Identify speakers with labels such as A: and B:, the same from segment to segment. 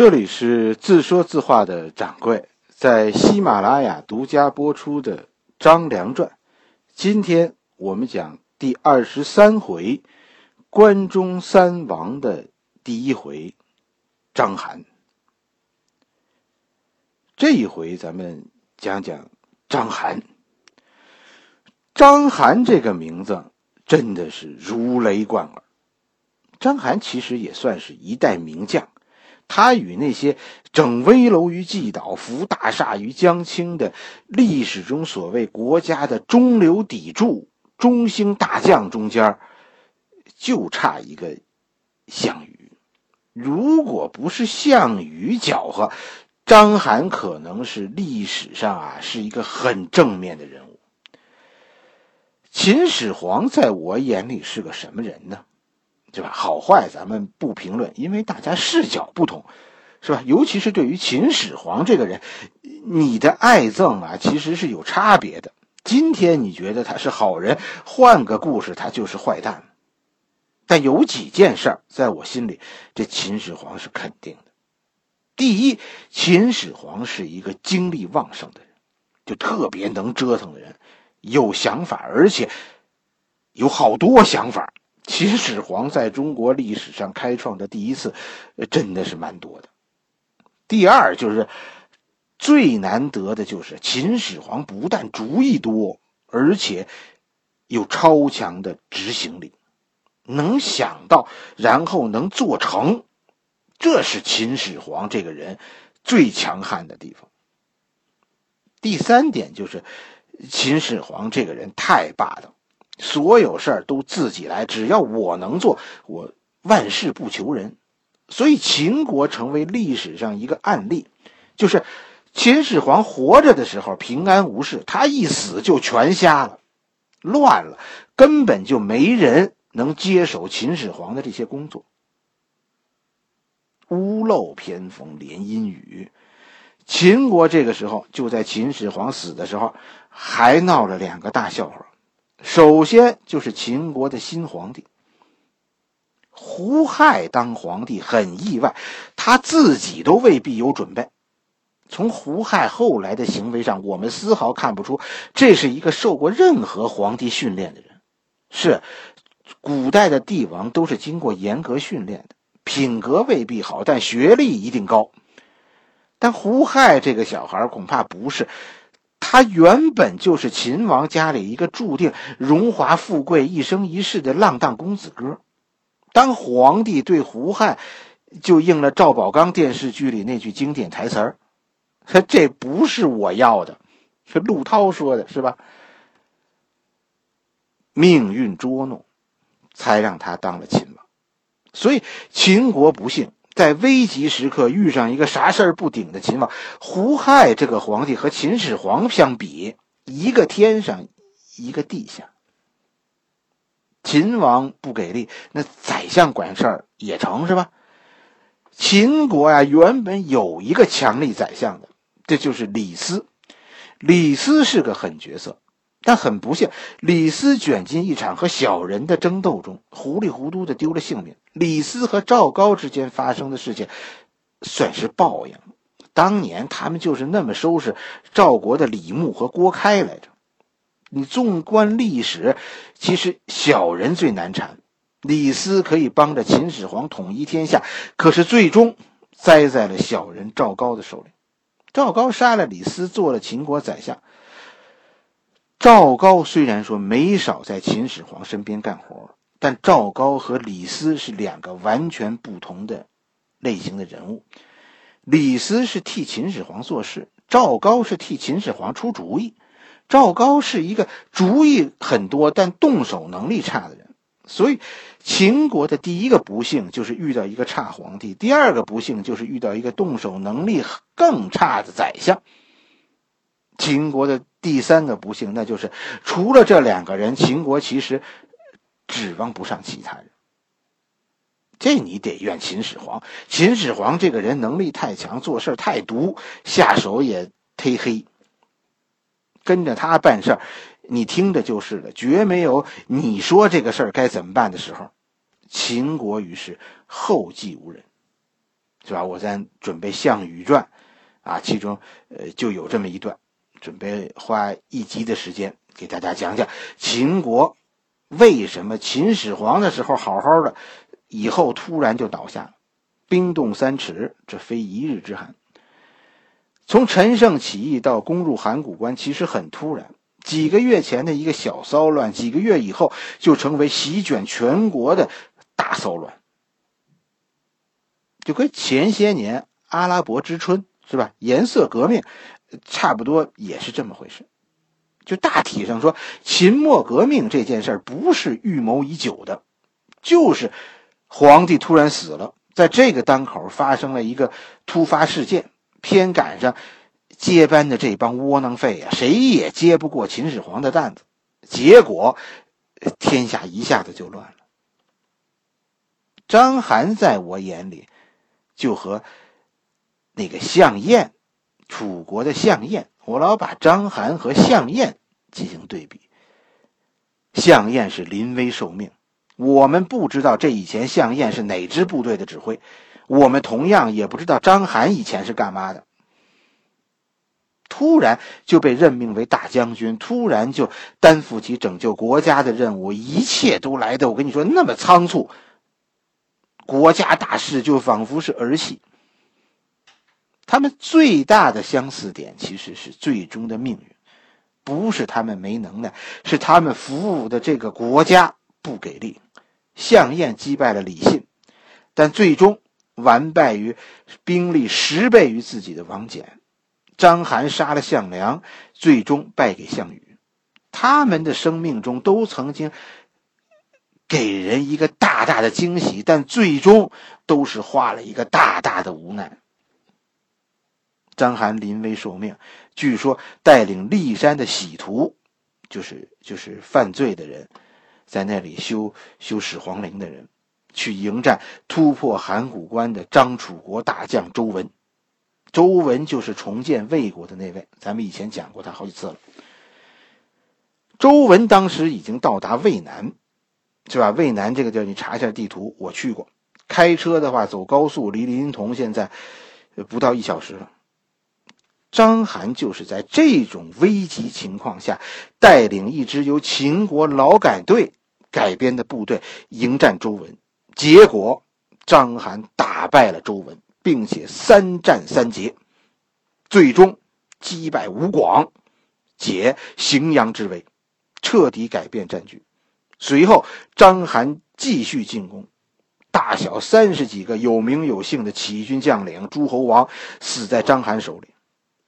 A: 这里是自说自话的掌柜，在喜马拉雅独家播出的《张良传》。今天我们讲第二十三回，关中三王的第一回，张邯。这一回咱们讲讲张邯。张邯这个名字真的是如雷贯耳。张邯其实也算是一代名将。他与那些整危楼于既倒、扶大厦于将倾的历史中所谓国家的中流砥柱、中兴大将中间，就差一个项羽。如果不是项羽搅和，章邯可能是历史上啊是一个很正面的人物。秦始皇在我眼里是个什么人呢？对吧？好坏咱们不评论，因为大家视角不同，是吧？尤其是对于秦始皇这个人，你的爱憎啊，其实是有差别的。今天你觉得他是好人，换个故事他就是坏蛋。但有几件事儿，在我心里，这秦始皇是肯定的。第一，秦始皇是一个精力旺盛的人，就特别能折腾的人，有想法，而且有好多想法。秦始皇在中国历史上开创的第一次，真的是蛮多的。第二就是最难得的，就是秦始皇不但主意多，而且有超强的执行力，能想到然后能做成，这是秦始皇这个人最强悍的地方。第三点就是秦始皇这个人太霸道。所有事儿都自己来，只要我能做，我万事不求人。所以秦国成为历史上一个案例，就是秦始皇活着的时候平安无事，他一死就全瞎了，乱了，根本就没人能接手秦始皇的这些工作。屋漏偏逢连阴雨，秦国这个时候就在秦始皇死的时候还闹了两个大笑话。首先就是秦国的新皇帝胡亥当皇帝很意外，他自己都未必有准备。从胡亥后来的行为上，我们丝毫看不出这是一个受过任何皇帝训练的人。是，古代的帝王都是经过严格训练的，品格未必好，但学历一定高。但胡亥这个小孩恐怕不是。他原本就是秦王家里一个注定荣华富贵一生一世的浪荡公子哥，当皇帝对胡亥，就应了赵宝刚电视剧里那句经典台词儿：“ 这不是我要的。”是陆涛说的，是吧？命运捉弄，才让他当了秦王。所以秦国不幸。在危急时刻遇上一个啥事儿不顶的秦王胡亥，这个皇帝和秦始皇相比，一个天上，一个地下。秦王不给力，那宰相管事儿也成是吧？秦国呀，原本有一个强力宰相的，这就是李斯。李斯是个狠角色。但很不幸，李斯卷进一场和小人的争斗中，糊里糊涂的丢了性命。李斯和赵高之间发生的事情，算是报应。当年他们就是那么收拾赵国的李牧和郭开来着。你纵观历史，其实小人最难缠。李斯可以帮着秦始皇统一天下，可是最终栽在了小人赵高的手里。赵高杀了李斯，做了秦国宰相。赵高虽然说没少在秦始皇身边干活，但赵高和李斯是两个完全不同的类型的人物。李斯是替秦始皇做事，赵高是替秦始皇出主意。赵高是一个主意很多但动手能力差的人，所以秦国的第一个不幸就是遇到一个差皇帝，第二个不幸就是遇到一个动手能力更差的宰相。秦国的第三个不幸，那就是除了这两个人，秦国其实指望不上其他人。这你得怨秦始皇。秦始皇这个人能力太强，做事太毒，下手也忒黑。跟着他办事你听着就是了，绝没有你说这个事儿该怎么办的时候。秦国于是后继无人。是吧？我在准备《项羽传》，啊，其中呃就有这么一段，准备花一集的时间给大家讲讲秦国为什么秦始皇的时候好好的，以后突然就倒下了。冰冻三尺，这非一日之寒。从陈胜起义到攻入函谷关，其实很突然。几个月前的一个小骚乱，几个月以后就成为席卷全国的大骚乱，就跟前些年阿拉伯之春是吧？颜色革命差不多也是这么回事。就大体上说，秦末革命这件事儿不是预谋已久的，就是皇帝突然死了。在这个当口发生了一个突发事件，偏赶上接班的这帮窝囊废啊，谁也接不过秦始皇的担子，结果天下一下子就乱了。章邯在我眼里，就和那个项燕，楚国的项燕，我老把章邯和项燕进行对比。项燕是临危受命。我们不知道这以前项燕是哪支部队的指挥，我们同样也不知道章邯以前是干嘛的。突然就被任命为大将军，突然就担负起拯救国家的任务，一切都来的，我跟你说那么仓促。国家大事就仿佛是儿戏。他们最大的相似点其实是最终的命运，不是他们没能耐，是他们服务的这个国家不给力。项燕击败了李信，但最终完败于兵力十倍于自己的王翦。章邯杀了项梁，最终败给项羽。他们的生命中都曾经给人一个大大的惊喜，但最终都是画了一个大大的无奈。张邯临危受命，据说带领骊山的喜徒，就是就是犯罪的人。在那里修修始皇陵的人，去迎战突破函谷关的张楚国大将周文。周文就是重建魏国的那位，咱们以前讲过他好几次了。周文当时已经到达渭南，是吧？渭南这个地儿，你查一下地图，我去过。开车的话，走高速离临潼现在不到一小时了。章邯就是在这种危急情况下，带领一支由秦国劳改队。改编的部队迎战周文，结果章邯打败了周文，并且三战三捷，最终击败吴广，解荥阳之围，彻底改变战局。随后，章邯继续进攻，大小三十几个有名有姓的起义军将领、诸侯王死在章邯手里，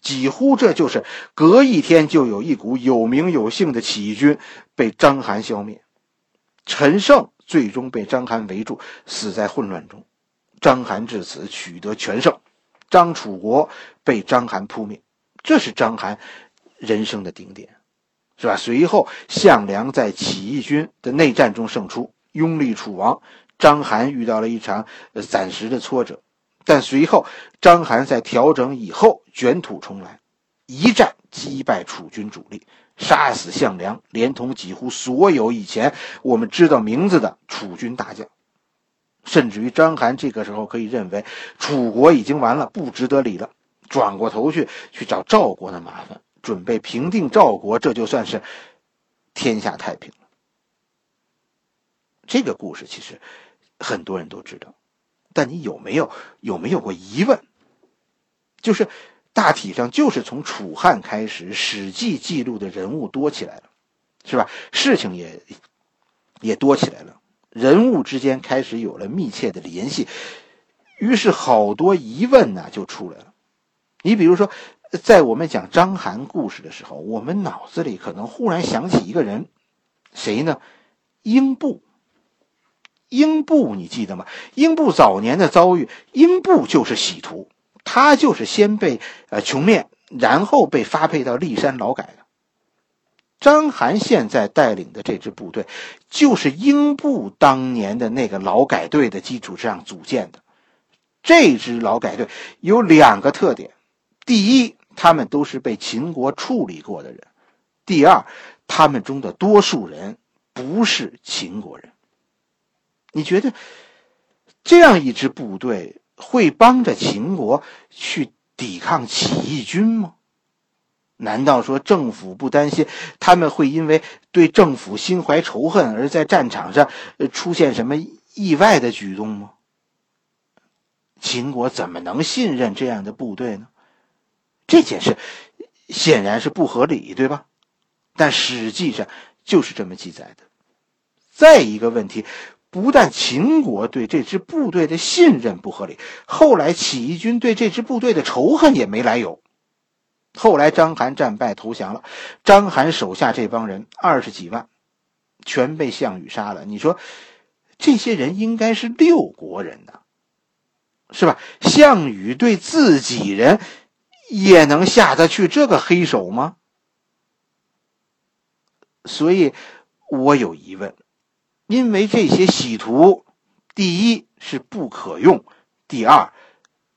A: 几乎这就是隔一天就有一股有名有姓的起义军被章邯消灭。陈胜最终被章邯围住，死在混乱中。章邯至此取得全胜，张楚国被章邯扑灭，这是章邯人生的顶点，是吧？随后项梁在起义军的内战中胜出，拥立楚王。章邯遇到了一场暂时的挫折，但随后章邯在调整以后卷土重来，一战击败楚军主力。杀死项梁，连同几乎所有以前我们知道名字的楚军大将，甚至于章邯这个时候可以认为楚国已经完了，不值得理了，转过头去去找赵国的麻烦，准备平定赵国，这就算是天下太平了。这个故事其实很多人都知道，但你有没有有没有过疑问？就是。大体上就是从楚汉开始，《史记》记录的人物多起来了，是吧？事情也也多起来了，人物之间开始有了密切的联系，于是好多疑问呢就出来了。你比如说，在我们讲章邯故事的时候，我们脑子里可能忽然想起一个人，谁呢？英布。英布，你记得吗？英布早年的遭遇，英布就是喜徒。他就是先被呃穷灭，然后被发配到骊山劳改的。章邯现在带领的这支部队，就是英布当年的那个劳改队的基础上组建的。这支劳改队有两个特点：第一，他们都是被秦国处理过的人；第二，他们中的多数人不是秦国人。你觉得这样一支部队？会帮着秦国去抵抗起义军吗？难道说政府不担心他们会因为对政府心怀仇恨而在战场上出现什么意外的举动吗？秦国怎么能信任这样的部队呢？这件事显然是不合理，对吧？但实际上就是这么记载的。再一个问题，不但秦国对这支部队的信任不合理，后来起义军对这支部队的仇恨也没来由。后来章邯战败投降了，章邯手下这帮人二十几万，全被项羽杀了。你说，这些人应该是六国人呐，是吧？项羽对自己人也能下得去这个黑手吗？所以，我有疑问，因为这些喜图，第一是不可用，第二，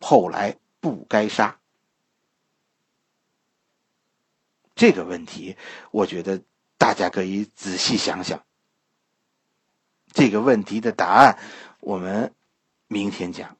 A: 后来不该杀。这个问题，我觉得大家可以仔细想想。这个问题的答案，我们明天讲。